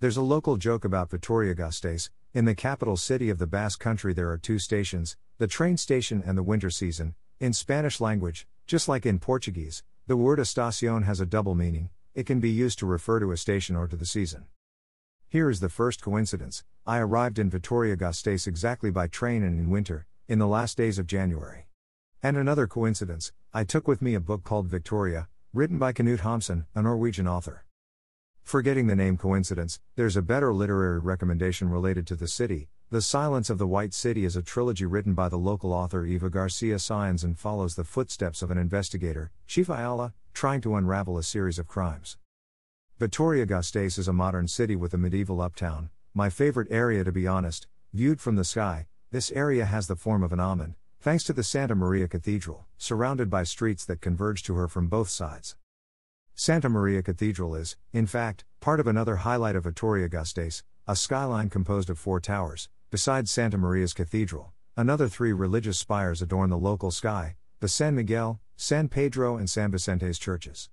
There's a local joke about Vitoria Gasteiz. In the capital city of the Basque Country, there are two stations the train station and the winter season. In Spanish language, just like in Portuguese, the word estación has a double meaning, it can be used to refer to a station or to the season. Here is the first coincidence I arrived in Vitoria Gasteiz exactly by train and in winter, in the last days of January. And another coincidence, I took with me a book called Victoria, written by Knut Hamsun, a Norwegian author. Forgetting the name coincidence, there's a better literary recommendation related to the city. The Silence of the White City is a trilogy written by the local author Eva Garcia Sáenz and follows the footsteps of an investigator, Chief Ayala, trying to unravel a series of crimes. Vitoria Gasteiz is a modern city with a medieval uptown, my favorite area to be honest, viewed from the sky. This area has the form of an almond, thanks to the Santa Maria Cathedral, surrounded by streets that converge to her from both sides. Santa Maria Cathedral is, in fact, part of another highlight of Vitoria Gasteiz, a skyline composed of four towers. Besides Santa Maria's cathedral, another three religious spires adorn the local sky the San Miguel, San Pedro, and San Vicente's churches.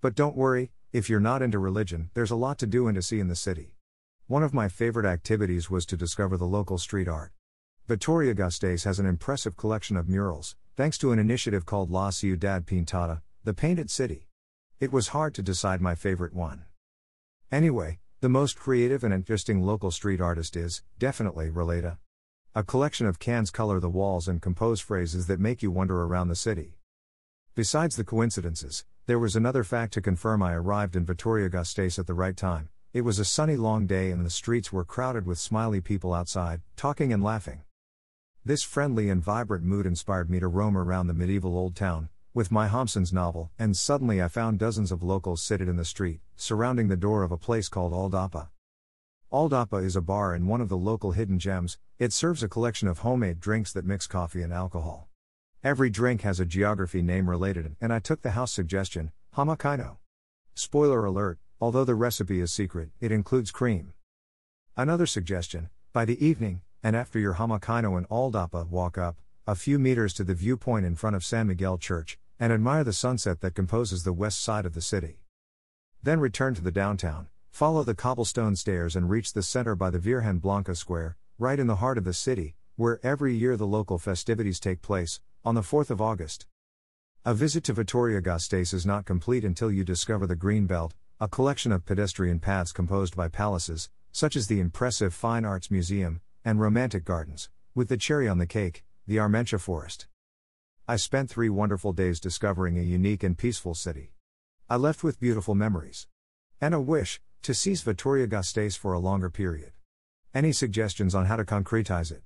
But don't worry, if you're not into religion, there's a lot to do and to see in the city. One of my favorite activities was to discover the local street art. Vitoria Gasteiz has an impressive collection of murals, thanks to an initiative called La Ciudad Pintada, the Painted City. It was hard to decide my favorite one. Anyway, the most creative and interesting local street artist is, definitely, Relata. A collection of cans color the walls and compose phrases that make you wander around the city. Besides the coincidences, there was another fact to confirm I arrived in Vitoria Gasteiz at the right time. It was a sunny long day and the streets were crowded with smiley people outside, talking and laughing. This friendly and vibrant mood inspired me to roam around the medieval old town, with my Hamsun's novel, and suddenly I found dozens of locals seated in the street, surrounding the door of a place called Aldapa. Aldapa is a bar and one of the local hidden gems, it serves a collection of homemade drinks that mix coffee and alcohol. Every drink has a geography name related, and I took the house suggestion, Hamakaino. Spoiler alert, although the recipe is secret, it includes cream. Another suggestion, by the evening, and after your Hamakaino and Aldapa, walk up, a few meters to the viewpoint in front of San Miguel Church, and admire the sunset that composes the west side of the city. Then return to the downtown, follow the cobblestone stairs and reach the center by the Virgen Blanca Square, right in the heart of the city, where every year the local festivities take place, on the 4th of August. A visit to Vitoria Gasteiz is not complete until you discover the Green Belt, a collection of pedestrian paths composed by palaces, such as the impressive Fine Arts Museum, and romantic gardens, with the cherry on the cake, the Armentia Forest. I spent three wonderful days discovering a unique and peaceful city. I left with beautiful memories. And a wish to seize Vitoria Gasteiz for a longer period. Any suggestions on how to concretize it?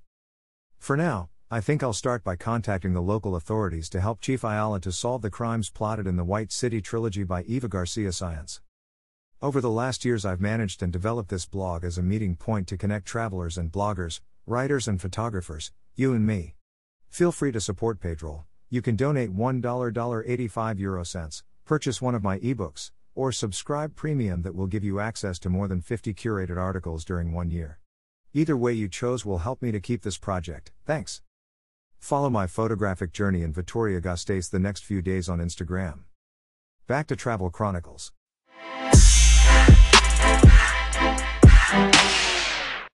For now, I think I'll start by contacting the local authorities to help Chief Ayala to solve the crimes plotted in the White City trilogy by Eva Garcia Sáenz. Over the last years, I've managed and developed this blog as a meeting point to connect travelers and bloggers, writers and photographers, you and me. Feel free to support Pedro. You can donate $1 85 euro cents, purchase one of my ebooks, or subscribe premium that will give you access to more than 50 curated articles during one year. Either way you chose will help me to keep this project. Thanks. Follow my photographic journey in Vitoria Gasteiz the next few days on Instagram. Back to Travel Chronicles.